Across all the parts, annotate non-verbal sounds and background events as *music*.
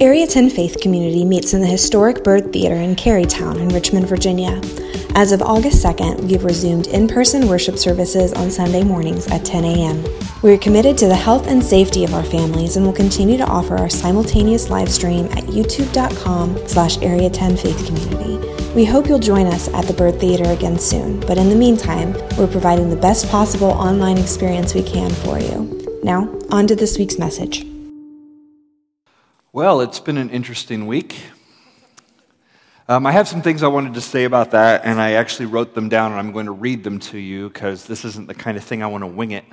Area 10 Faith Community meets in the historic Byrd Theater in Carytown in Richmond, Virginia. As of August 2nd, we have resumed in person worship services on Sunday mornings at 10 a.m. We are committed to the health and safety of our families and will continue to offer our simultaneous live stream at youtube.com slash area 10 faith community. We hope you'll join us at the Byrd Theater again soon, but in the meantime, we're providing the best possible online experience we can for you. Now, on to this week's message. Well, it's been an interesting week. Um, I have some things I wanted to say about that, and I actually wrote them down, and I'm going to read them to you because this isn't the kind of thing I want to wing it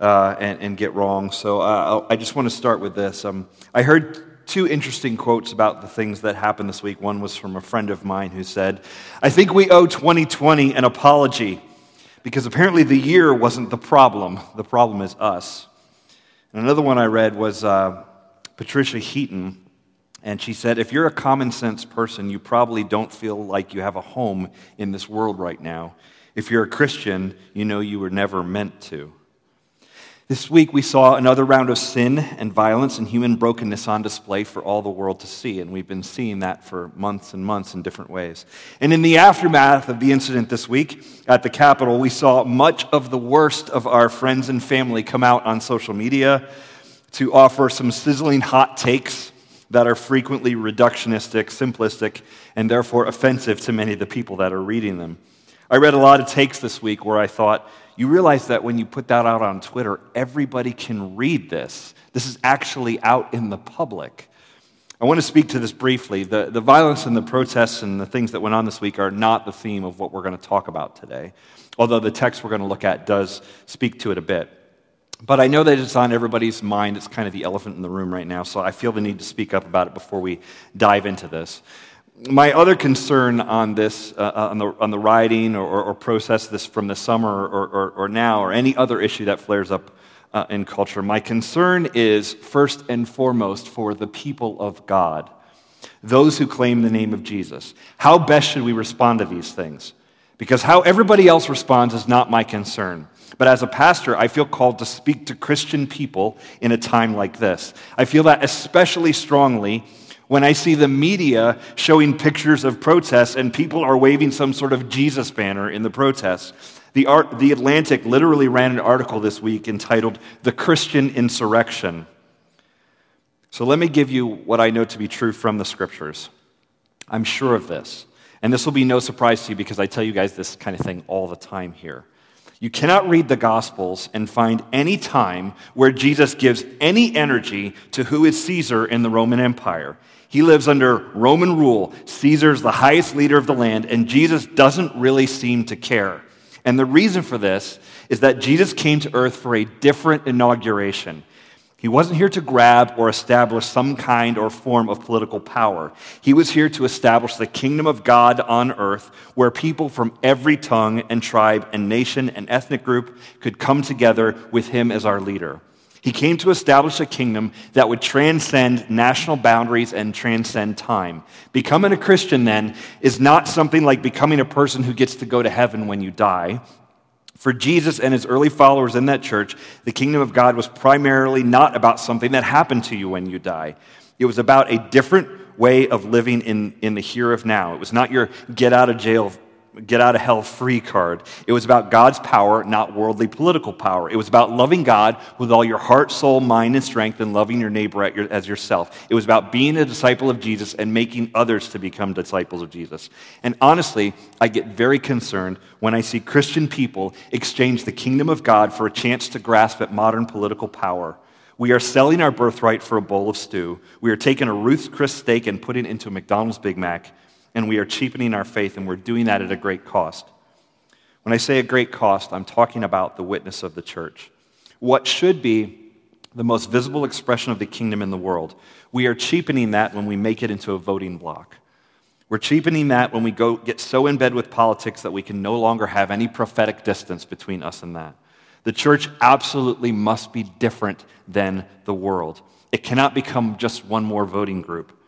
uh, and, and, get wrong. So uh, I just want to start with this. Um, I heard two interesting quotes about the things that happened this week. One was from a friend of mine who said, I think we owe 2020 an apology because apparently the year wasn't the problem, the problem is us. And another one I read was. Uh, Patricia Heaton, and she said, If you're a common sense person, you probably don't feel like you have a home in this world right now. If you're a Christian, you know you were never meant to. This week, we saw another round of sin and violence and human brokenness on display for all the world to see, and we've been seeing that for months and months in different ways. And in the aftermath of the incident this week at the Capitol, we saw much of the worst of our friends and family come out on social media to offer some sizzling hot takes that are frequently reductionistic, simplistic, and therefore offensive to many of the people that are reading them. I read a lot of takes this week where I thought, you realize that when you put that out on Twitter, everybody can read this. This is actually out in the public. I want to speak to this briefly. The, the violence and the protests and the things that went on this week are not the theme of what we're going to talk about today, although the text we're going to look at does speak to it a bit. But I know that it's on everybody's mind. It's kind of the elephant in the room right now, so I feel the need to speak up about it before we dive into this. My other concern on this, uh, uh on, the, on the or, or, process this from the summer or, or, or, now, or any other issue that flares up uh, in culture, my concern is first and foremost for the people of God, those who claim the name of Jesus. How best should we respond to these things? Because how everybody else responds is not my concern. But as a pastor, I feel called to speak to Christian people in a time like this. I feel that especially strongly when I see the media showing pictures of protests and people are waving some sort of Jesus banner in the protests. The, Art, the Atlantic literally ran an article this week entitled The Christian Insurrection. So let me give you what I know to be true from the scriptures. I'm sure of this. And this will be no surprise to you because I tell you guys this kind of thing all the time here. You cannot read the Gospels and find any time where Jesus gives any energy to who is Caesar in the Roman Empire. He lives under Roman rule. Caesar's the highest leader of the land, and Jesus doesn't really seem to care. And the reason for this is that Jesus came to earth for a different inauguration. He wasn't here to grab or establish some kind or form of political power. He was here to establish the kingdom of God on earth where people from every tongue and tribe and nation and ethnic group could come together with him as our leader. He came to establish a kingdom that would transcend national boundaries and transcend time. Becoming a Christian, then, is not something like becoming a person who gets to go to heaven when you die. For Jesus and his early followers in that church, the kingdom of God was primarily not about something that happened to you when you die. It was about a different way of living in, in the here of now. It was not your get out of jail get out of hell free card. It was about God's power, not worldly political power. It was about loving God with all your heart, soul, mind, and strength and loving your neighbor as yourself. It was about being a disciple of Jesus and making others to become disciples of Jesus. And honestly, I get very concerned when I see Christian people exchange the kingdom of God for a chance to grasp at modern political power. We are selling our birthright for a bowl of stew. We are taking a Ruth's Chris steak and putting it into a McDonald's Big Mac and we are cheapening our faith, and we're doing that at a great cost. When I say a great cost, I'm talking about the witness of the church. What should be the most visible expression of the kingdom in the world, we are cheapening that when we make it into a voting block. We're cheapening that when we go get so in bed with politics that we can no longer have any prophetic distance between us and that. The church absolutely must be different than the world. It cannot become just one more voting group.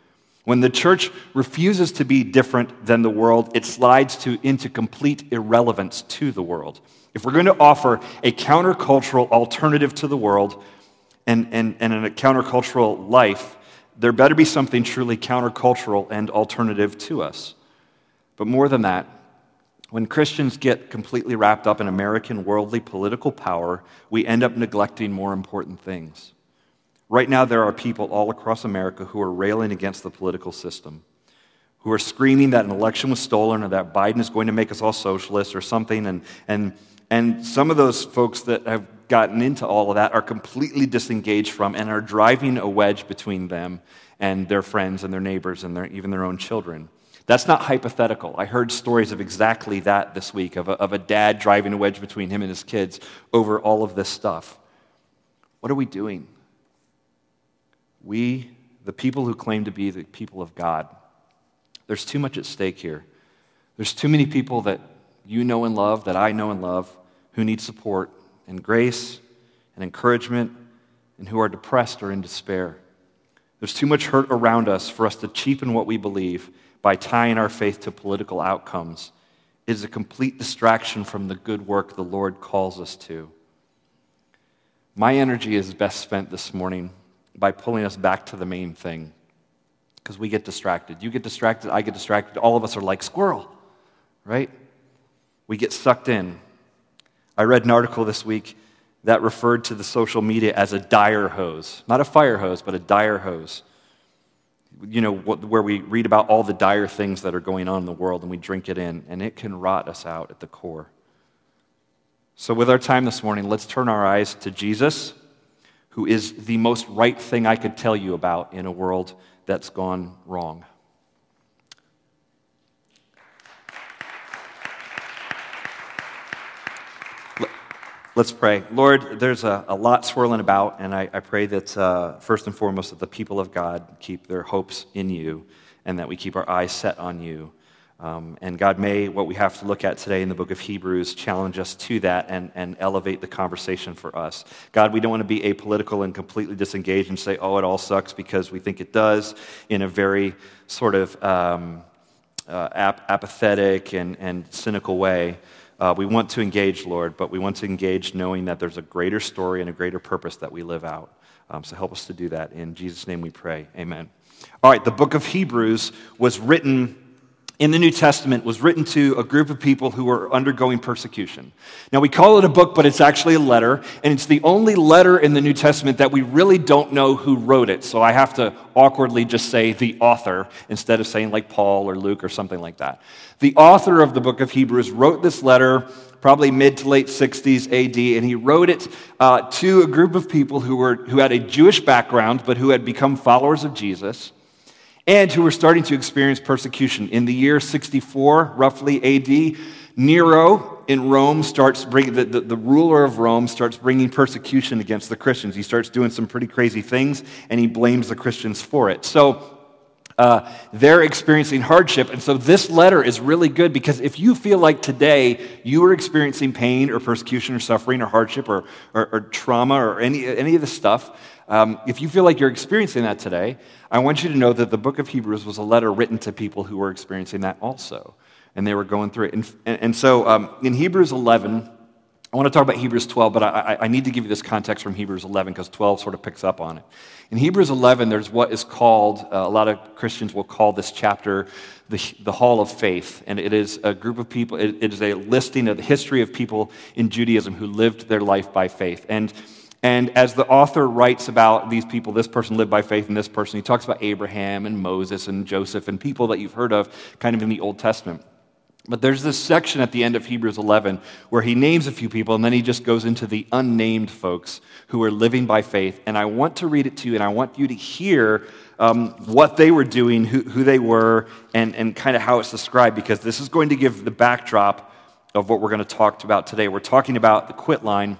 When the church refuses to be different than the world, it slides to, into complete irrelevance to the world. If we're going to offer a countercultural alternative to the world and, and, and a countercultural life, there better be something truly countercultural and alternative to us. But more than that, when Christians get completely wrapped up in American worldly political power, we end up neglecting more important things. Right now, there are people all across America who are railing against the political system, who are screaming that an election was stolen or that Biden is going to make us all socialists or something. And, and, and some of those folks that have gotten into all of that are completely disengaged from and are driving a wedge between them and their friends and their neighbors and their, even their own children. That's not hypothetical. I heard stories of exactly that this week of a, of a dad driving a wedge between him and his kids over all of this stuff. What are we doing? We, the people who claim to be the people of God, there's too much at stake here. There's too many people that you know and love, that I know and love, who need support and grace and encouragement and who are depressed or in despair. There's too much hurt around us for us to cheapen what we believe by tying our faith to political outcomes. It is a complete distraction from the good work the Lord calls us to. My energy is best spent this morning by pulling us back to the main thing because we get distracted. You get distracted, I get distracted. All of us are like squirrel, right? We get sucked in. I read an article this week that referred to the social media as a dire hose. Not a fire hose, but a dire hose. You know, where we read about all the dire things that are going on in the world and we drink it in, and it can rot us out at the core. So, with our time this morning, let's turn our eyes to Jesus, who is the most right thing I could tell you about in a world that's gone wrong. Let's pray. Lord, there's a, a lot swirling about, and I, I pray that uh, first and foremost that the people of God keep their hopes in you and that we keep our eyes set on you. Um, and God, may what we have to look at today in the book of Hebrews challenge us to that and, and elevate the conversation for us. God, we don't want to be apolitical and completely disengaged and say, oh, it all sucks because we think it does in a very sort of um, uh, ap- apathetic and, and cynical way. Uh, we want to engage, Lord, but we want to engage knowing that there's a greater story and a greater purpose that we live out. Um, so help us to do that. In Jesus' name we pray. Amen. All right, the book of Hebrews was written in the New Testament was written to a group of people who were undergoing persecution. Now, we call it a book, but it's actually a letter, and it's the only letter in the New Testament that we really don't know who wrote it. So I have to awkwardly just say the author instead of saying like Paul or Luke or something like that. The author of the book of Hebrews wrote this letter probably mid to late 60s AD, and he wrote it uh, to a group of people who, were, who had a Jewish background but who had become followers of Jesus and who were starting to experience persecution. In the year 64, roughly AD, Nero in Rome starts bringing, the, the, the, ruler of Rome starts bringing persecution against the Christians. He starts doing some pretty crazy things, and he blames the Christians for it. So, uh, they're experiencing hardship. And so this letter is really good because if you feel like today you are experiencing pain or persecution or suffering or hardship or, or, or trauma or any, any of this stuff, um, if you feel like you're experiencing that today, I want you to know that the book of Hebrews was a letter written to people who were experiencing that also. And they were going through it. And, and, and so um, in Hebrews 11, I want to talk about Hebrews 12, but I, I, need to give you this context from Hebrews 11 because 12 sort of picks up on it. In Hebrews 11, there's what is called, uh, a lot of Christians will call this chapter the, the Hall of Faith. And it is a group of people, it, it is a listing of the history of people in Judaism who lived their life by faith. And and as the author writes about these people, this person lived by faith and this person, he talks about Abraham and Moses and Joseph and people that you've heard of kind of in the Old Testament. But there's this section at the end of Hebrews 11 where he names a few people and then he just goes into the unnamed folks who are living by faith. And I want to read it to you and I want you to hear um, what they were doing, who, who they were, and, and kind of how it's described because this is going to give the backdrop of what we're going to talk about today. We're talking about the quit line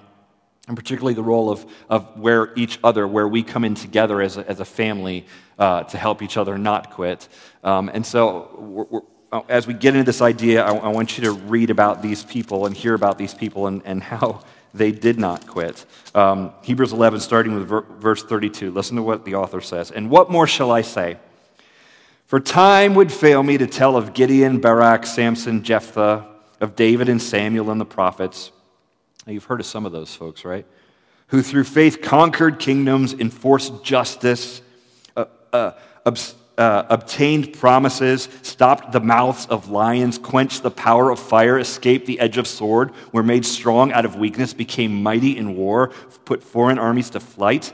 and particularly the role of, of where each other, where we come in together as a, as a family uh, to help each other not quit. Um, and so, we're, we're, uh, as we get into this idea, I, I, want you to read about these people and hear about these people and, and *laughs* how they did not quit. Um, Hebrews 11, starting with ver- verse 32. Listen to what the author says. And what more shall I say? For time would fail me to tell of Gideon, Barak, Samson, Jephthah, of David and Samuel and the prophets now, you've heard of some of those folks, right? Who through faith conquered kingdoms, enforced justice, uh, uh, uh, obtained promises, stopped the mouths of lions, quenched the power of fire, escaped the edge of sword, were made strong out of weakness, became mighty in war, put foreign armies to flight.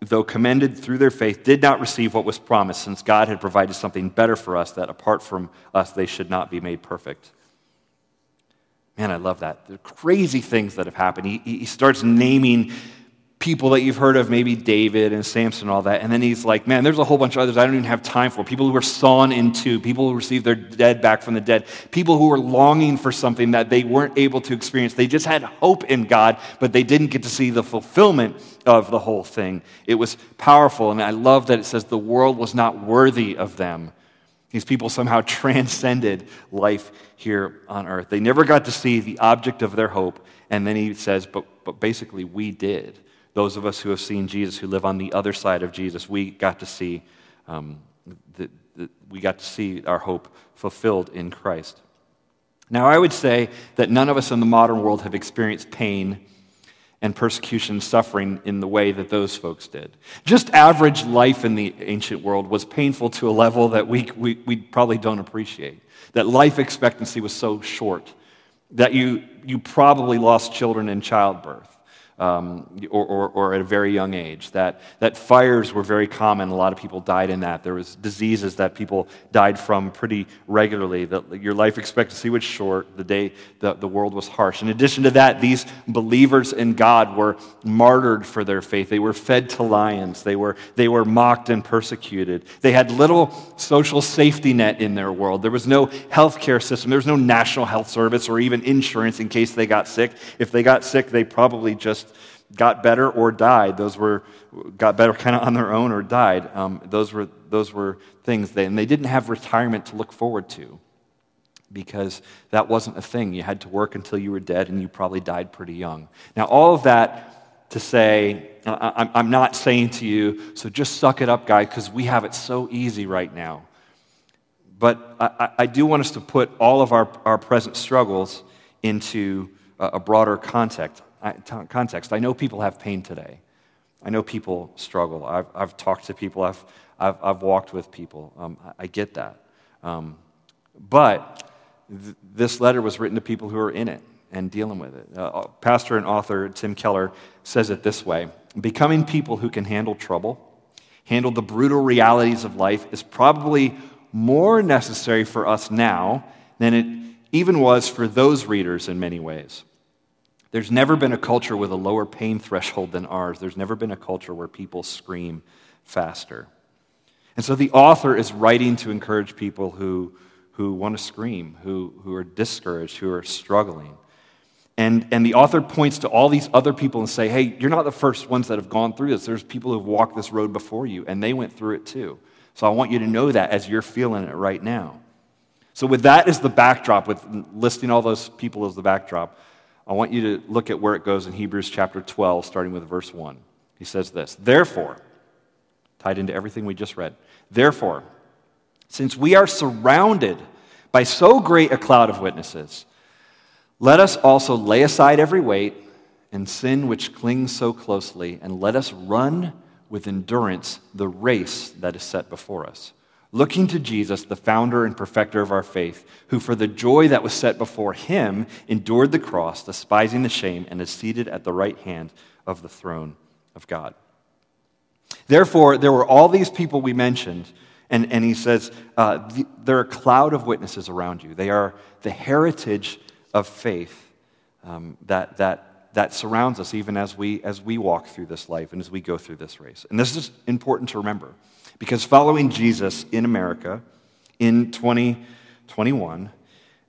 though commended through their faith, did not receive what was promised, since God had provided something better for us, that apart from us, they should not be made perfect. Man, I love that. The crazy things that have happened. He, he starts naming people that you've heard of, maybe David and Samson and all that. And then he's like, man, there's a whole bunch of others I don't even have time for. People who were sawn in two, people who received their dead back from the dead, people who were longing for something that they weren't able to experience. They just had hope in God, but they didn't get to see the fulfillment of the whole thing. It was powerful. And I love that it says the world was not worthy of them. These people somehow *laughs* transcended life here on earth. They never got to see the object of their hope. And then he says, but, but basically, we did those of us who have seen Jesus, who live on the other side of Jesus, we got to see, um, the, the, we got to see our hope fulfilled in Christ. Now, I would say that none of us in the modern world have experienced pain and persecution and suffering in the way that those folks did. Just average life in the ancient world was painful to a level that we, we, we probably don't appreciate. That life expectancy was so short that you, you probably lost children in childbirth um, or, or, or, at a very young age. That, that fires were very common. A lot of people died in that. There was diseases that people died from pretty regularly. That your life expectancy was short. The day the, the world was harsh. In addition to that, these believers in God were martyred for their faith. They were fed to lions. They were, they were mocked and persecuted. They had little social safety net in their world. There was no health care system. There was no national health service or even insurance in case they got sick. If they got sick, they probably just got better or died. Those were got better kind of on their own or died. Um, those were those were things. They, and they didn't have retirement to look forward to because that wasn't a thing. You had to work until you were dead, and you probably died pretty young. Now, all of that to say, I'm not saying to you, so just suck it up, guy, because we have it so easy right now. But I, I, do want us to put all of our, our present struggles into a broader context context. I know people have pain today. I know people struggle. I've, I've talked to people, I've, I've, I've walked with people. Um, I, I, get that. Um, but th- this letter was written to people who are in it and dealing with it. Uh, uh, pastor and author Tim Keller says it this way Becoming people who can handle trouble, handle the brutal realities of life, is probably more necessary for us now than it even was for those readers in many ways. There's never been a culture with a lower pain threshold than ours. There's never been a culture where people scream faster. And so the author is writing to encourage people who, who want to scream, who, who are discouraged, who are struggling. And, and the author points to all these other people and say, hey, you're not the first ones that have gone through this. There's people who've walked this road before you, and they went through it too. So I want you to know that as you're feeling it right now. So, with that as the backdrop, with listing all those people as the backdrop, I want you to look at where it goes in Hebrews chapter 12, starting with verse 1. He says this Therefore, tied into everything we just read, therefore, since we are surrounded by so great a cloud of witnesses, let us also lay aside every weight and sin which clings so closely, and let us run with endurance the race that is set before us looking to Jesus, the founder and perfecter of our faith, who for the joy that was set before him endured the cross, despising the shame, and is seated at the right hand of the throne of God. Therefore, there were all these people we mentioned, and, and he says, uh, the, there are a cloud of witnesses around you. They are the heritage of faith um, that, that, that surrounds us even as we, as we walk through this life and as we go through this race. And this is important to remember. Because following Jesus in America in 2021,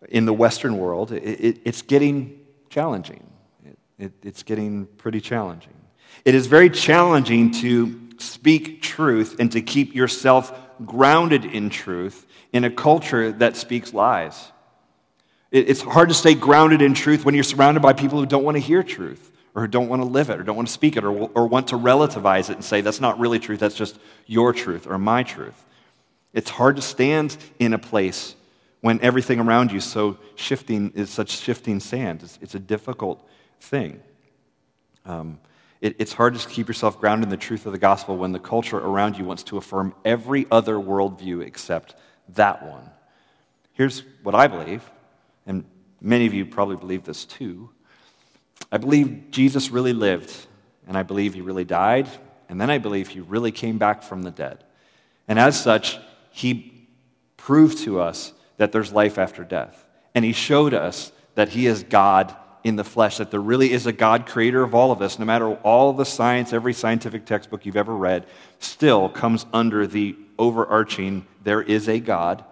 in the Western world, it, it, it's getting challenging. It, it's getting pretty challenging. It is very challenging to speak truth and to keep yourself grounded in truth in a culture that speaks lies. It's hard to stay grounded in truth when you're surrounded by people who don't want to hear truth or don't want to live it or don't want to speak it or, or want to relativize it and say, that's not really truth, that's just your truth or my truth. It's hard to stand in a place when everything around you so shifting is such shifting sand. It's, it's a difficult thing. Um, it, it's hard to keep yourself grounded in the truth of the gospel when the culture around you wants to affirm every other worldview except that one. Here's what I believe, and many of you probably believe this too. I believe Jesus really lived, and I believe he really died, and then I believe he really came back from the dead. And as such, he proved to us that there's life after death. And he showed us that he is God in the flesh, that there really is a God creator of all of us, no matter all the science, every scientific textbook you've ever read, still comes under the overarching there is a God,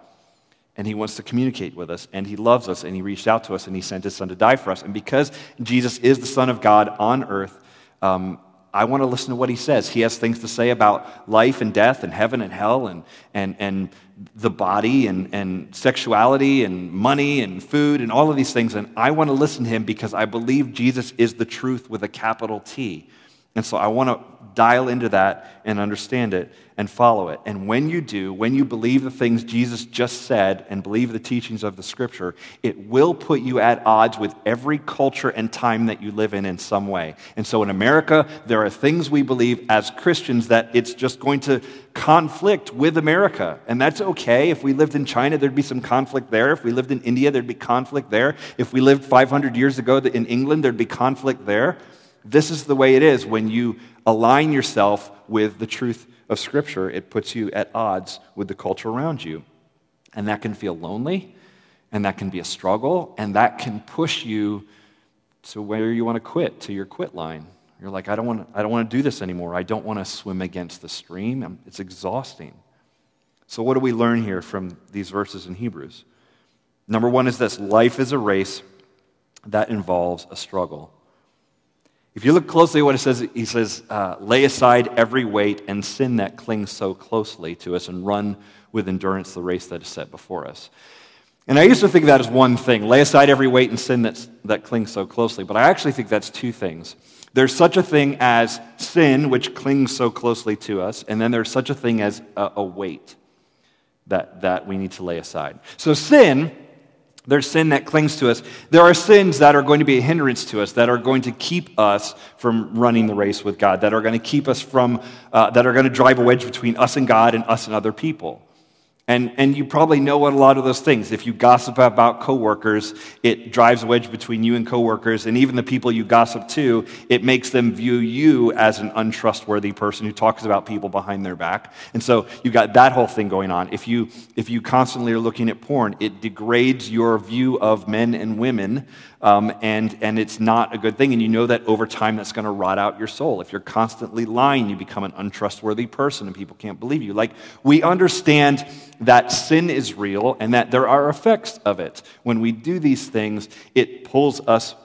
and he wants to communicate with us, and he loves us, and he reached out to us, and he sent his son to die for us. And because Jesus is the Son of God on earth, um, I want to listen to what he says. He has things to say about life and death and heaven and hell and, and, and the body and, and sexuality and money and food and all of these things. And I want to listen to him because I believe Jesus is the truth with a capital T. And so I want to dial into that and understand it and follow it. And when you do, when you believe the things Jesus just said and believe the teachings of the scripture, it will put you at odds with every culture and time that you live in in some way. And so in America, there are things we believe as Christians that it's just going to conflict with America. And that's okay. If we lived in China, there'd be some conflict there. If we lived in India, there'd be conflict there. If we lived 500 years ago in England, there'd be conflict there. This is the way it is when you align yourself with the truth of Scripture. It puts you at odds with the culture around you. And that can feel lonely, and that can be a struggle, and that can push you to where you want to quit, to your quit line. You're like, I don't want to, I don't want to do this anymore. I don't want to swim against the stream. It's exhausting. So, what do we learn here from these verses in Hebrews? Number one is this life is a race that involves a struggle. If you look closely at what it says, he says, uh, lay aside every weight and sin that clings so closely to us and run with endurance the race that is set before us. And I used to think that as one thing lay aside every weight and sin that's, that clings so closely, but I actually think that's two things. There's such a thing as sin, which clings so closely to us, and then there's such a thing as a, a weight that, that we need to lay aside. So, sin there's sin that clings to us. There are sins that are going to be a hindrance to us, that are going to keep us from running the race with God, that are going to keep us from, uh, that are going to drive a wedge between us and God and us and other people. And, and you probably know what a lot of those things. If you gossip about coworkers, it drives a wedge between you and coworkers, and even the people you gossip to, it makes them view you as an untrustworthy person who talks about people behind their back. And so you've got that whole thing going on. If you, if you constantly are looking at porn, it degrades your view of men and women um, and, and it's not a good thing. And you know that over time that's going to rot out your soul. If you're constantly lying, you become an untrustworthy person and people can't believe you. Like, we understand that sin is real and that there are effects of it. When we do these things, it pulls us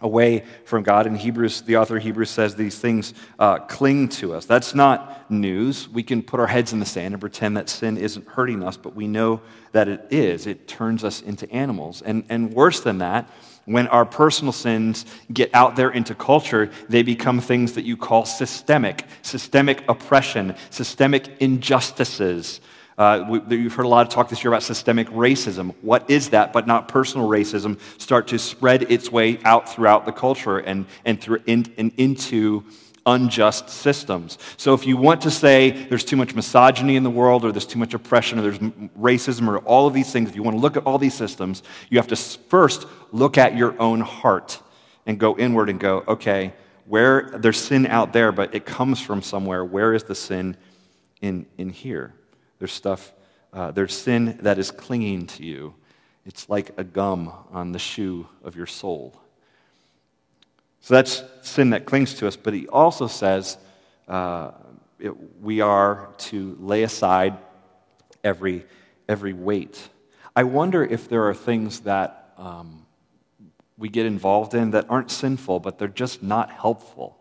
away from God. And Hebrews, the author of Hebrews says these things uh, cling to us. That's not news. We can put our heads in the sand and pretend that sin isn't hurting us, but we know that it is. It turns us into animals. And, and worse than that, when our personal sins get out there into culture, they become things that you call systemic, systemic oppression, systemic injustices. Uh, we, you've heard a lot of talk this year about systemic racism. What is that, but not personal racism, start to spread its way out throughout the culture and, and, through, in, and into unjust systems. So if you want to say there's too much misogyny in the world, or there's too much oppression, or there's racism, or all of these things, if you want to look at all these systems, you have to first look at your own heart and go inward and go, okay, where there's sin out there, but it comes from somewhere. Where is the sin in, in here? There's stuff, uh, there's sin that is clinging to you. It's like a gum on the shoe of your soul. So that's sin that clings to us. But he also says uh, it, we are to lay aside every, every weight. I wonder if there are things that um, we get involved in that aren't sinful, but they're just not helpful.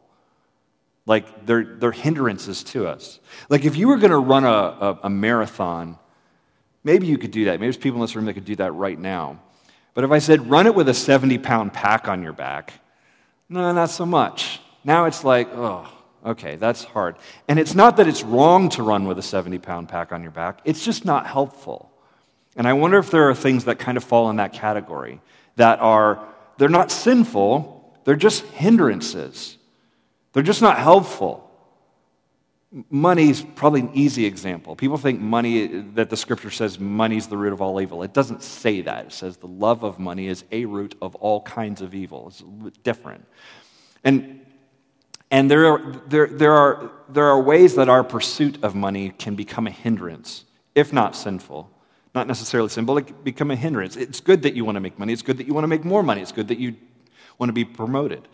Like they're, they're hindrances to us. Like if you were going to run a, a, a marathon, maybe you could do that. Maybe there's people in this room that could do that right now. But if I said run it with a 70 pound pack on your back, no, not so much. Now it's like, oh, okay, that's hard. And it's not that it's wrong to run with a 70 pound pack on your back, it's just not helpful. And I wonder if there are things that kind of fall in that category that are, they're not sinful, they're just hindrances. They're just not helpful. Money's probably an easy example. People think money, that the scripture says money's the root of all evil. It doesn't say that. It says the love of money is a root of all kinds of evil. It's different. And, and there, are, there, there, are, there are ways that our pursuit of money can become a hindrance, if not sinful. Not necessarily sinful, it become a hindrance. It's good that you want to make money. It's good that you want to make more money. It's good that you want to be promoted.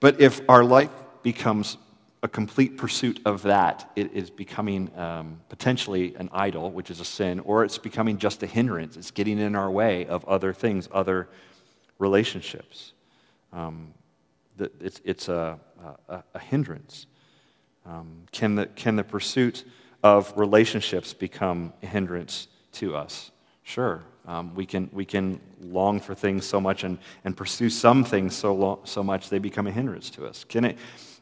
But if our life becomes a complete pursuit of that, it is becoming um, potentially an idol, which is a sin, or it's becoming just a hindrance. It's getting in our way of other things, other relationships. Um, it's, it's a, a, a hindrance. Um, can, the, can the pursuit of relationships become a hindrance to us? Sure. Um, we, can, we can long for things so much and, and pursue some things so, long, so much they become a hindrance to us. Can it,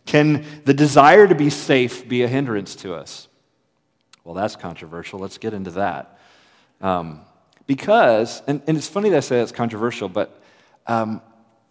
can the desire to be safe be a hindrance to us? Well, that's controversial. Let's get into that. Um, because, and, and, it's funny that I say that's controversial, but um,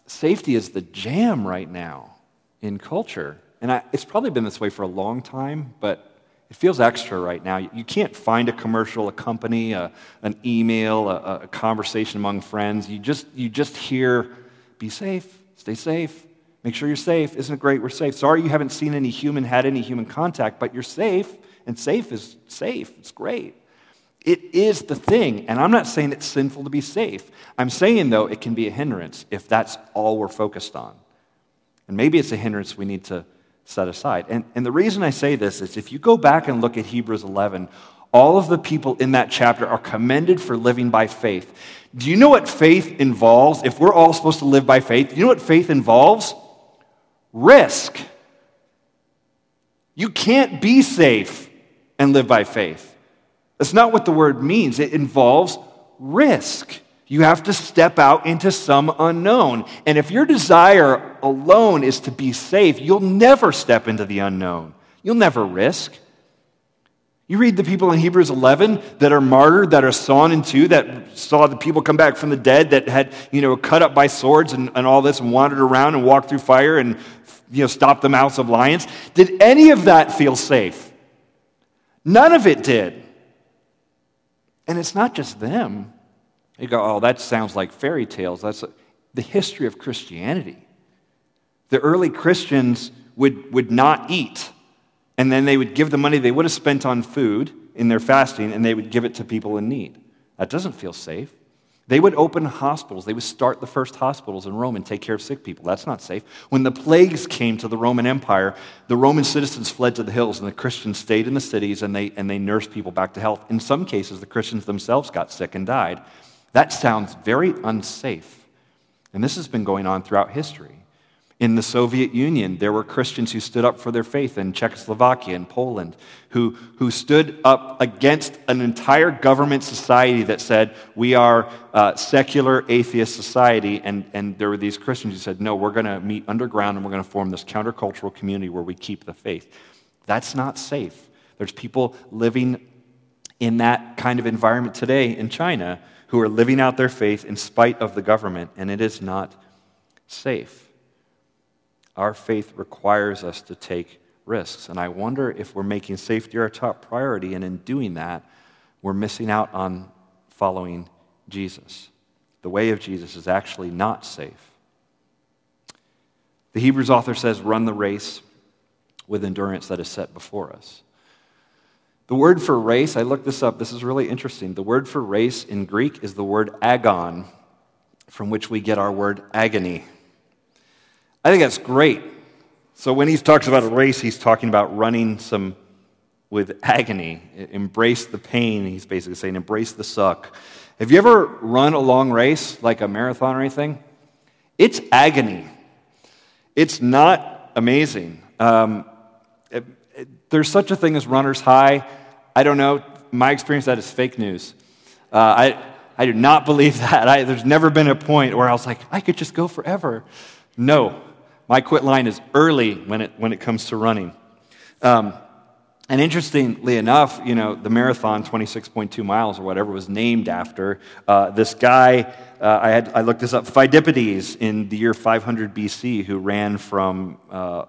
safety is the jam right now in culture. And I, it's probably been this way for a long time, but it feels extra right now. You can't find a commercial, a company, a, an email, a, a conversation among friends. You just, you just hear, be safe, stay safe, Make sure you're safe. Isn't it great? We're safe. Sorry you haven't seen any human, had any human contact, but you're safe, and safe is safe. It's great. It is the thing. And I'm not saying it's sinful to be safe. I'm saying, though, it can be a hindrance if that's all we're focused on. And maybe it's a hindrance we need to set aside. And, and the reason I say this is if you go back and look at Hebrews 11, all of the people in that chapter are commended for living by faith. Do you know what faith involves? If we're all supposed to live by faith, do you know what faith involves? Risk. You can't be safe and live by faith. That's not what the word means. It involves risk. You have to step out into some unknown. And if your desire alone is to be safe, you'll never step into the unknown. You'll never risk. You read the people in Hebrews 11 that are martyred, that are sawn in two, that saw the people come back from the dead, that had, you know, cut up by swords and, and all this and wandered around and walked through fire and, you know, stopped the mouths of lions. Did any of that feel safe? None of it did. And it's not just them. You go, oh, that sounds like fairy tales. That's the history of Christianity. The early Christians would, would not eat and then they would give the money they would have spent on food in their fasting and they would give it to people in need. That doesn't feel safe. They would open hospitals. They would start the first hospitals in Rome and take care of sick people. That's not safe. When the plagues came to the Roman Empire, the Roman citizens fled to the hills and the Christians stayed in the cities and they, and they nursed people back to health. In some cases, the Christians themselves got sick and died. That sounds very unsafe. And this has been going on throughout history. In the Soviet Union, there were Christians who stood up for their faith in Czechoslovakia and Poland, who, who stood up against an entire government society that said, We are a secular atheist society. And, and there were these Christians who said, No, we're going to meet underground and we're going to form this countercultural community where we keep the faith. That's not safe. There's people living in that kind of environment today in China who are living out their faith in spite of the government, and it is not safe. Our faith requires us to take risks. And I wonder if we're making safety our top priority, and in doing that, we're missing out on following Jesus. The way of Jesus is actually not safe. The Hebrews author says, run the race with endurance that is set before us. The word for race, I looked this up, this is really interesting. The word for race in Greek is the word agon, from which we get our word agony. I think that's great. So when he talks about a race, he's talking about running some with agony. Embrace the pain, he's basically saying, embrace the suck. Have you ever run a long race, like a marathon or anything? It's agony. It's not amazing. Um, it, it, there's such a thing as runner's high. I don't know. My experience that is fake news. Uh, I, I do not believe *laughs* that. I, there's never been a point where I was like, I could just go forever. No, my quit line is early when it, when it comes to running. Um, and interestingly enough, you know, the marathon, 26.2 miles or whatever, was named after uh, this guy. Uh, I, had, I looked this up, Phidippides, in the year 500 BC, who ran from, uh,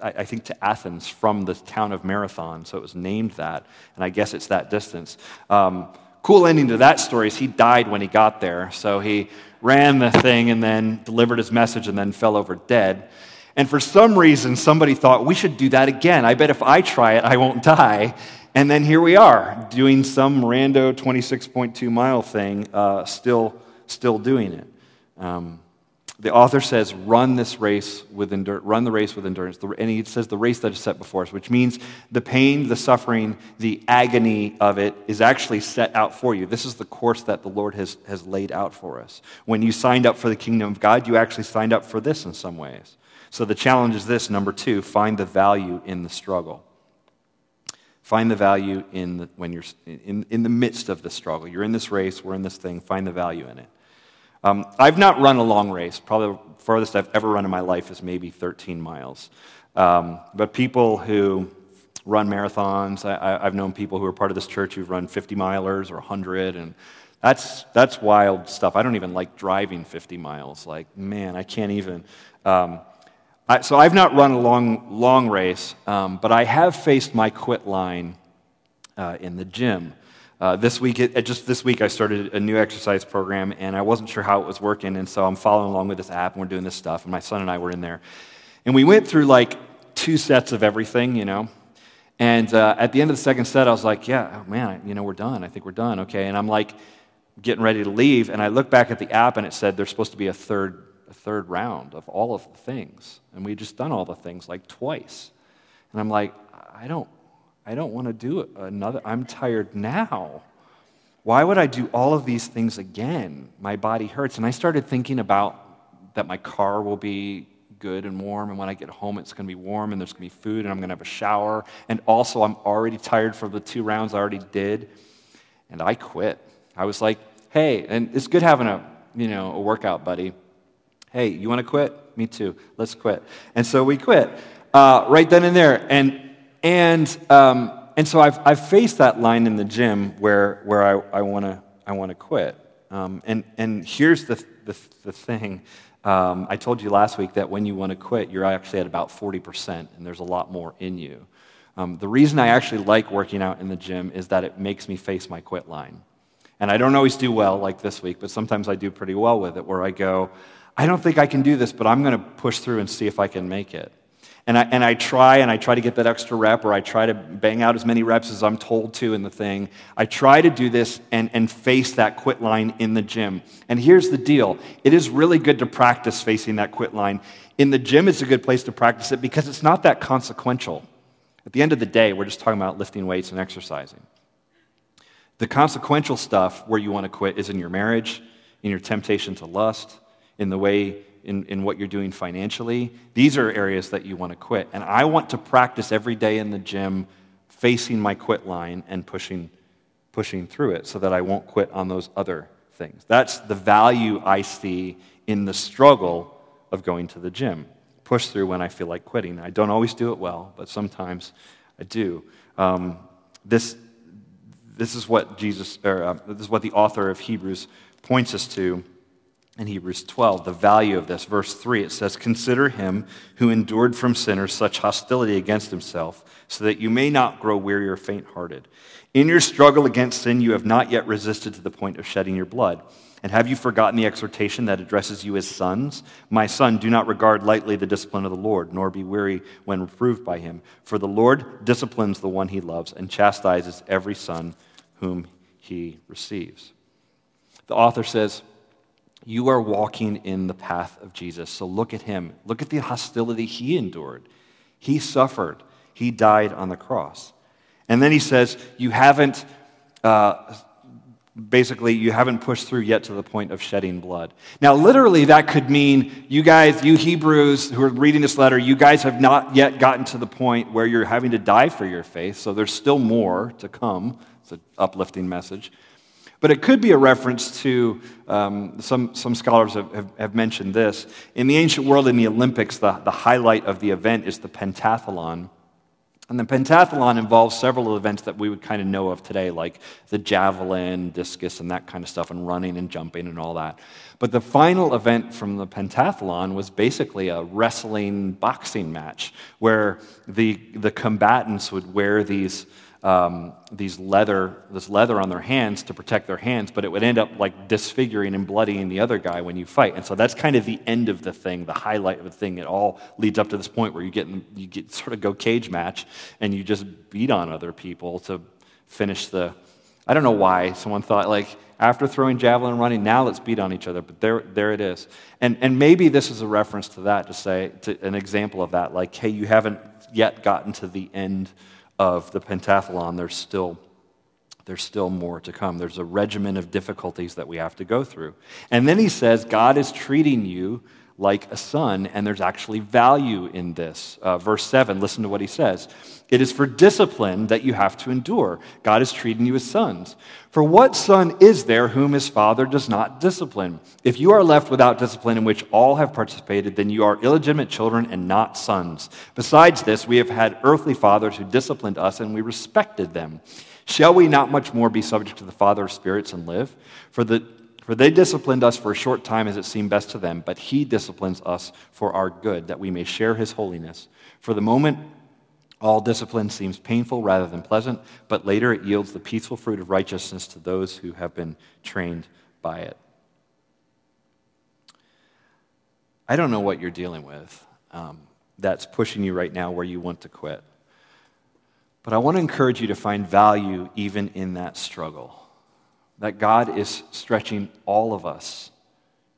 I, I, think, to Athens from the town of Marathon. So it was named that, and I guess it's that distance. Um, cool ending to that story is he died when he got there. So he ran the thing and then delivered his message and then fell over dead. And for some reason, somebody thought, we should do that again. I bet if I try it, I won't die. And then here we are, doing some rando 26.2 mile thing, uh, still, still doing it. Um, the author says, run this race with endurance, run the race with endurance. And he says the race that is set before us, which means the pain, the suffering, the agony of it is actually set out for you. This is the course that the Lord has, has laid out for us. When you signed up for the kingdom of God, you actually signed up for this in some ways. So the challenge is this number two, find the value in the struggle. Find the value in the, when you're in, in the midst of the struggle. You're in this race, we're in this thing, find the value in it. Um, I've not run a long race. Probably the farthest I've ever run in my life is maybe 13 miles. Um, but people who run marathons, I, have known people who are part of this church who've run 50 milers or 100, and that's, that's wild stuff. I don't even like driving 50 miles. Like, man, I can't even. Um, I, so I've not run a long, long race, um, but I have faced my quit line uh, in the gym. Uh, this week, it, just this week, I started a new exercise program, and I wasn't sure how it was working, and so I'm following along with this app, and we're doing this stuff, and my son and I were in there, and we went through like two sets of everything, you know. And uh, at the end of the second set, I was like, "Yeah, oh, man, you know, we're done. I think we're done, okay." And I'm like, getting ready to leave, and I look back at the app, and it said there's supposed to be a third a third round of all of the things. And we just done all the things like twice. And I'm like, I don't, I don't want to do another. I'm tired now. Why would I do all of these things again? My body hurts. And I started thinking about that my car will be good and warm, and when I get home, it's going to be warm, and there's going to be food, and I'm going to have a shower. And also, I'm already tired from the two rounds I already did. And I quit. I was like, hey, and it's good having a, you know, a workout buddy Hey, you want to quit? Me too. Let's quit. And so we quit uh, right then and there. And, and, um, and so I've, I've faced that line in the gym where, where I, I want to I wanna quit. Um, and, and here's the, the, the thing. Um, I told you last week that when you want to quit, you're actually at about 40%, and there's a lot more in you. Um, the reason I actually like working out in the gym is that it makes me face my quit line. And I don't always do well, like this week, but sometimes I do pretty well with it, where I go, I don't think I can do this, but I'm going to push through and see if I can make it. And I, and I try and I try to get that extra rep or I try to bang out as many reps as I'm told to in the thing. I try to do this and, and face that quit line in the gym. And here's the deal it is really good to practice facing that quit line. In the gym, it's a good place to practice it because it's not that consequential. At the end of the day, we're just talking about lifting weights and exercising. The consequential stuff where you want to quit is in your marriage, in your temptation to lust, in the way in, in what you're doing financially. These are areas that you want to quit. And I want to practice every day in the gym facing my quit line and pushing, pushing through it so that I won't quit on those other things. That's the value I see in the struggle of going to the gym. Push through when I feel like quitting. I don't always do it well, but sometimes I do. Um, this, this is what Jesus, or uh, this is what the author of Hebrews points us to in Hebrews 12, the value of this. Verse 3, it says, Consider him who endured from sinners such hostility against himself, so that you may not grow weary or faint hearted. In your struggle against sin, you have not yet resisted to the point of shedding your blood. And have you forgotten the exhortation that addresses you as sons? My son, do not regard lightly the discipline of the Lord, nor be weary when reproved by him. For the Lord disciplines the one he loves and chastises every son whom he receives. The author says, you are walking in the path of Jesus. So look at him. Look at the hostility he endured. He suffered, he died on the cross. And then he says, You haven't uh, basically, you haven't pushed through yet to the point of shedding blood. Now, literally, that could mean you guys, you Hebrews who are reading this letter, you guys have not yet gotten to the point where you're having to die for your faith, so there's still more to come. It's an uplifting message. But it could be a reference to um, some, some scholars have, have, have, mentioned this. In the ancient world, in the Olympics, the, the highlight of the event is the pentathlon. And the pentathlon involves several events that we would kind of know of today, like the javelin, discus, and that kind of stuff, and running and jumping and all that. But the final event from the pentathlon was basically a wrestling boxing match where the, the combatants would wear these um, these leather, this leather on their hands to protect their hands, but it would end up like disfiguring and bloodying the other guy when you fight. And so that's kind of the end of the thing, the highlight of the thing. It all leads up to this point where you get, you get sort of go cage match and you just beat on other people to finish the. I don't know why someone thought like after throwing javelin and running, now let's beat on each other. But there, there it is. And, and maybe this is a reference to that to say, to an example of that, like, hey, you haven't yet gotten to the end of the pentathlon, there's still, there's still more to come. There's a regimen of difficulties that we have to go through. And then he says, God is treating you like a son, and there's actually value in this. Uh, verse 7, listen to what he says. It is for discipline that you have to endure. God is treating you as sons. For what son is there whom his father does not discipline? If you are left without discipline in which all have participated, then you are illegitimate children and not sons. Besides this, we have had earthly fathers who disciplined us, and we respected them. Shall we not much more be subject to the Father of spirits and live? For the for they disciplined us for a short time as it seemed best to them, but he disciplines us for our good, that we may share his holiness. For the moment, all discipline seems painful rather than pleasant, but later it yields the peaceful fruit of righteousness to those who have been trained by it. I don't know what you're dealing with um, that's pushing you right now where you want to quit. But I want to encourage you to find value even in that struggle that God is stretching all of us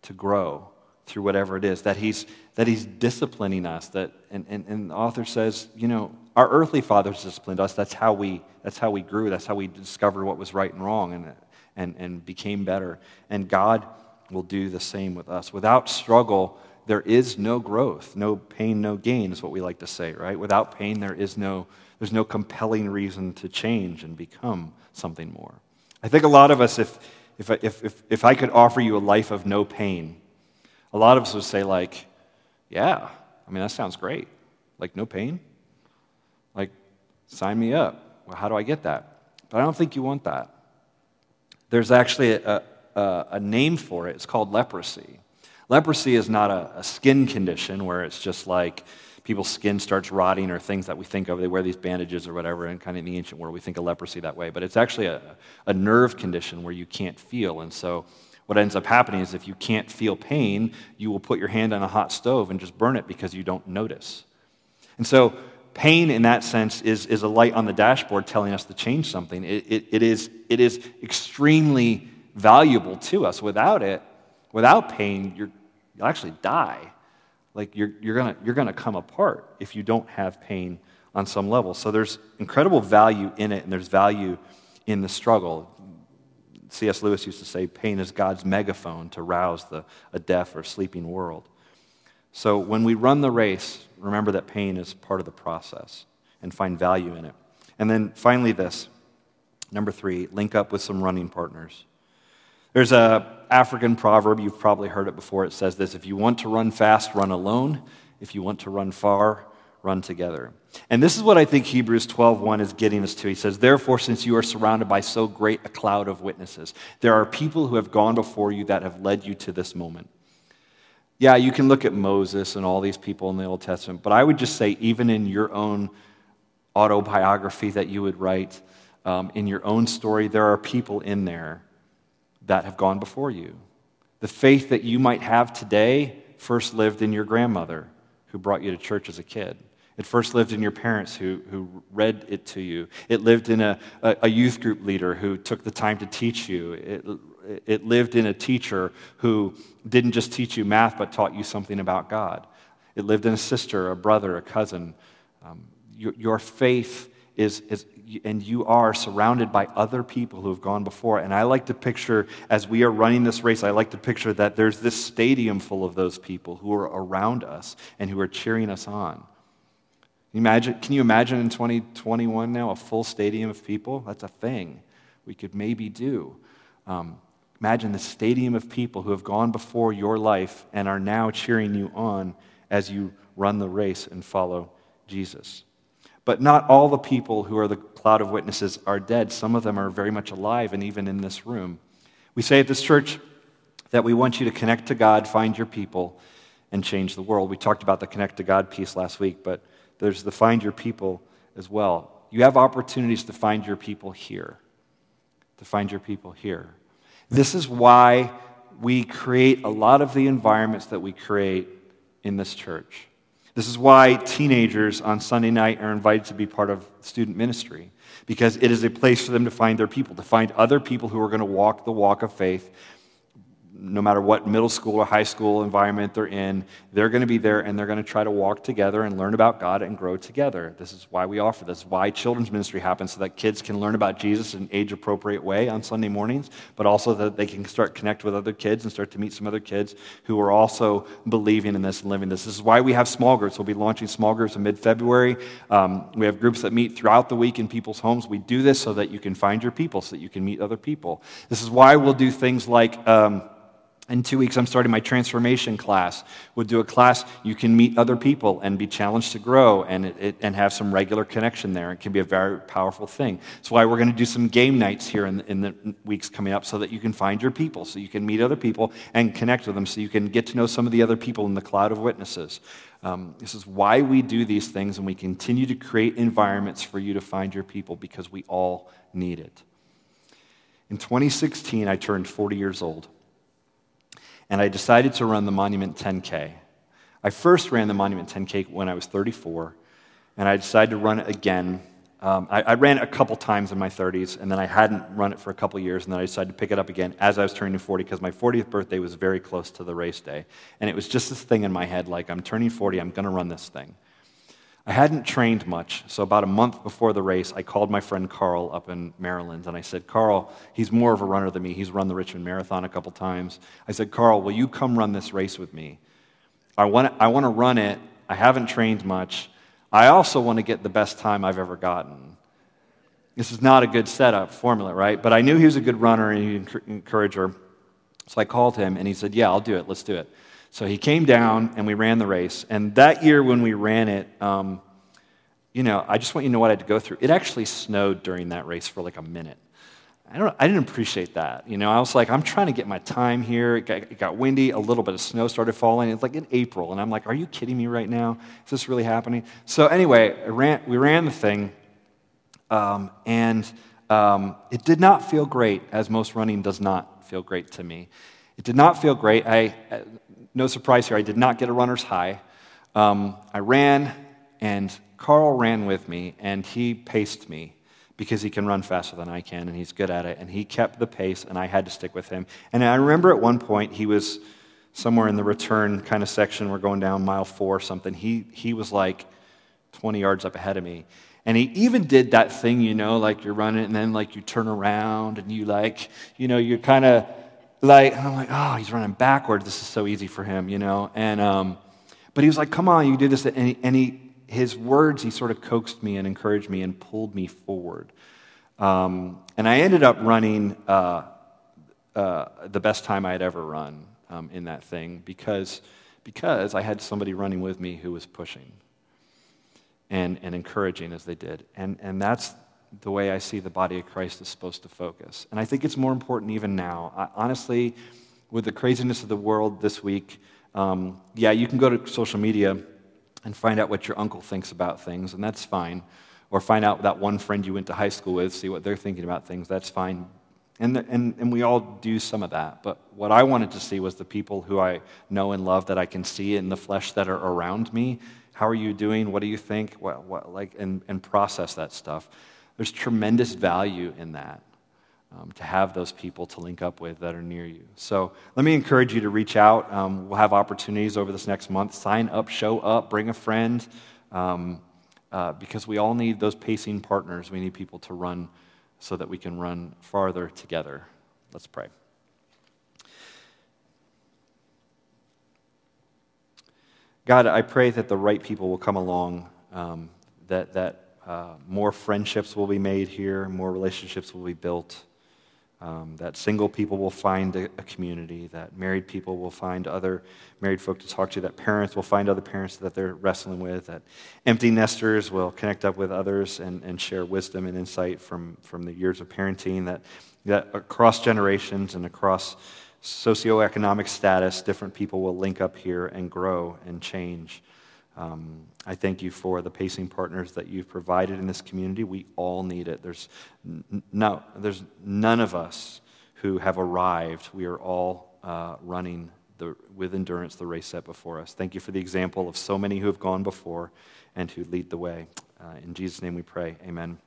to grow through whatever it is, that He's, that he's disciplining us. That, and, and, and the author says, you know, our earthly fathers disciplined us. That's how we, that's how we grew. That's how we discovered what was right and wrong and, and, and became better. And God will do the same with us. Without struggle, there is no growth. No pain, no gain is what we like to say, right? Without pain, there is no, there's no compelling reason to change and become something more. I think a lot of us, if, if, if, if, if I could offer you a life of no pain, a lot of us would say, like, yeah, I mean, that sounds great. Like, no pain? Like, sign me up. Well, how do I get that? But I don't think you want that. There's actually a, a, a name for it. It's called leprosy. Leprosy is not a, a skin condition where it's just like, people's skin starts rotting or things that we think of. They wear these bandages or whatever, and kind of in the ancient world, we think of leprosy that way. But it's actually a, a nerve condition where you can't feel. And so what ends up happening is if you can't feel pain, you will put your hand on a hot stove and just burn it because you don't notice. And so pain in that sense is, is a light on the dashboard telling us to change something. It, it, it, is, it is extremely valuable to us. Without it, without pain, you'll actually die like you're, you're going you're gonna come apart if you don't have pain on some level. So there's incredible value in it, and there's value in the struggle. C.S. Lewis used to say, pain is God's megaphone to rouse the, a deaf or sleeping world. So when we run the race, remember that pain is part of the process and find value in it. And then finally, this number three, link up with some running partners. There's a African proverb, you've probably heard it before. It says this If you want to run fast, run alone. If you want to run far, run together. And this is what I think Hebrews 12:1 is getting us to. He says, "Therefore, since you are surrounded by so great a cloud of witnesses, there are people who have gone before you that have led you to this moment." Yeah, you can look at Moses and all these people in the Old Testament, but I would just say, even in your own autobiography that you would write, um, in your own story, there are people in there that have gone before you. The faith that you might have today first lived in your grandmother who brought you to church as a kid. It first lived in your parents who, who read it to you. It lived in a, a, a youth group leader who took the time to teach you. It, it lived in a teacher who didn't just teach you math but taught you something about God. It lived in a sister, a brother, a cousin. Um, your, your faith is, is, and you are surrounded by other people who have gone before. And I like to picture, as we are running this race, I like to picture that there's this stadium full of those people who are around us and who are cheering us on. Imagine, can you imagine in 2021 now a full stadium of people? That's a thing we could maybe do. Um, imagine the stadium of people who have gone before your life and are now cheering you on as you run the race and follow Jesus. But not all the people who are the cloud of witnesses are dead. Some of them are very much alive and even in this room. We say at this church that we want you to connect to God, find your people, and change the world. We talked about the connect to God piece last week, but there's the find your people as well. You have opportunities to find your people here. To find your people here. This is why we create a lot of the environments that we create in this church. This is why teenagers on Sunday night are invited to be part of student ministry, because it is a place for them to find their people, to find other people who are going to walk the walk of faith no matter what middle school or high school environment they're in, they're going to be there and they're going to try to walk together and learn about God and grow together. This is why we offer this, why children's ministry happens, so that kids can learn about Jesus in an age appropriate way on Sunday mornings, but also that they can start connect with other kids and start to meet some other kids who are also believing in this and living this. This is why we have small groups. We'll be launching small groups in mid February. Um, we have groups that meet throughout the week in people's homes. We do this so that you can find your people, so that you can meet other people. This is why we'll do things like. Um, in two weeks, I'm starting my transformation class. We'll do a class you can meet other people and be challenged to grow and, it, and have some regular connection there. It can be a very powerful thing. That's why we're going to do some game nights here in, in the weeks coming up so that you can find your people, so you can meet other people and connect with them, so you can get to know some of the other people in the cloud of witnesses. Um, this is why we do these things, and we continue to create environments for you to find your people because we all need it. In 2016, I turned 40 years old and I decided to run the Monument 10K. I first ran the Monument 10K when I was 34, and I decided to run it again. Um, I, I, ran it a couple times in my 30s, and then I hadn't run it for a couple years, and then I decided to pick it up again as I was turning 40 because my 40th birthday was very close to the race day. And it was just this thing in my head like, I'm turning 40, I'm going to run this thing. I hadn't trained much, so about a month before the race, I called my friend Carl up in Maryland, and I said, Carl, he's more of a runner than me. He's run the Richmond Marathon a couple times. I said, Carl, will you come run this race with me? I want, I want to run it. I haven't trained much. I also want to get the best time I've ever gotten. This is not a good setup formula, right? But I knew he was a good runner and he'd encourager. So I called him, and he said, Yeah, I'll do it. Let's do it. So he came down and we ran the race. And that year when we ran it, um, you know, I just want you to know what I had to go through. It actually snowed during that race for like a minute. I, don't, I didn't appreciate that. You know, I was like, I'm trying to get my time here. It got, it got, windy. A little bit of snow started falling. It's like in April. And I'm like, are you kidding me right now? Is this really happening? So, anyway, ran, we ran the thing. Um, and um, it did not feel great, as most running does not feel great to me. It did not feel great. I, no surprise here, I did not get a runner's high. Um, I ran, and Carl ran with me, and he paced me because he can run faster than I can, and he's good at it. And he kept the pace, and I had to stick with him. And I remember at one point, he was somewhere in the return kind of section. We're going down mile four or something. He, he was like 20 yards up ahead of me. And he even did that thing, you know, like you're running and then like you turn around and you like, you know, you're kind of like, I'm like, oh, he's running backwards. This is so easy for him, you know. And um, but he was like, come on, you do this. And he, and he his words, he sort of coaxed me and encouraged me and pulled me forward. Um, and I ended up running uh, uh, the best time I had ever run um, in that thing because, because I had somebody running with me who was pushing and, and encouraging as they did. And, and that's the way I see the body of Christ is supposed to focus. And I think it's more important even now. I, honestly, with the craziness of the world this week, um, yeah, you can go to social media and find out what your uncle thinks about things, and that's fine. Or find out that one friend you went to high school with, see what they're thinking about things, that's fine. And, the, and, and we all do some of that. But what I wanted to see was the people who I know and love that I can see in the flesh that are around me. How are you doing? What do you think? What, what, like, and, and process that stuff. There's tremendous value in that. Um, to have those people to link up with that are near you. So let me encourage you to reach out. Um, we'll have opportunities over this next month. Sign up, show up, bring a friend. Um, uh, because we all need those pacing partners. We need people to run so that we can run farther together. Let's pray. God, I pray that the right people will come along, um, that, that uh, more friendships will be made here, more relationships will be built, um, that single people will find a, a, community, that married people will find other married folk to talk to, that parents will find other parents that they're wrestling with, that empty nesters will connect up with others and, and share wisdom and insight from, from the years of parenting, that, that across generations and across socioeconomic status, different people will link up here and grow and change. Um, I thank you for the pacing partners that you've provided in this community. We all need it. There's, no, there's none of us who have arrived. We are all uh, running the, with endurance the race set before us. Thank you for the example of so many who have gone before and who lead the way. Uh, in Jesus' name we pray. Amen.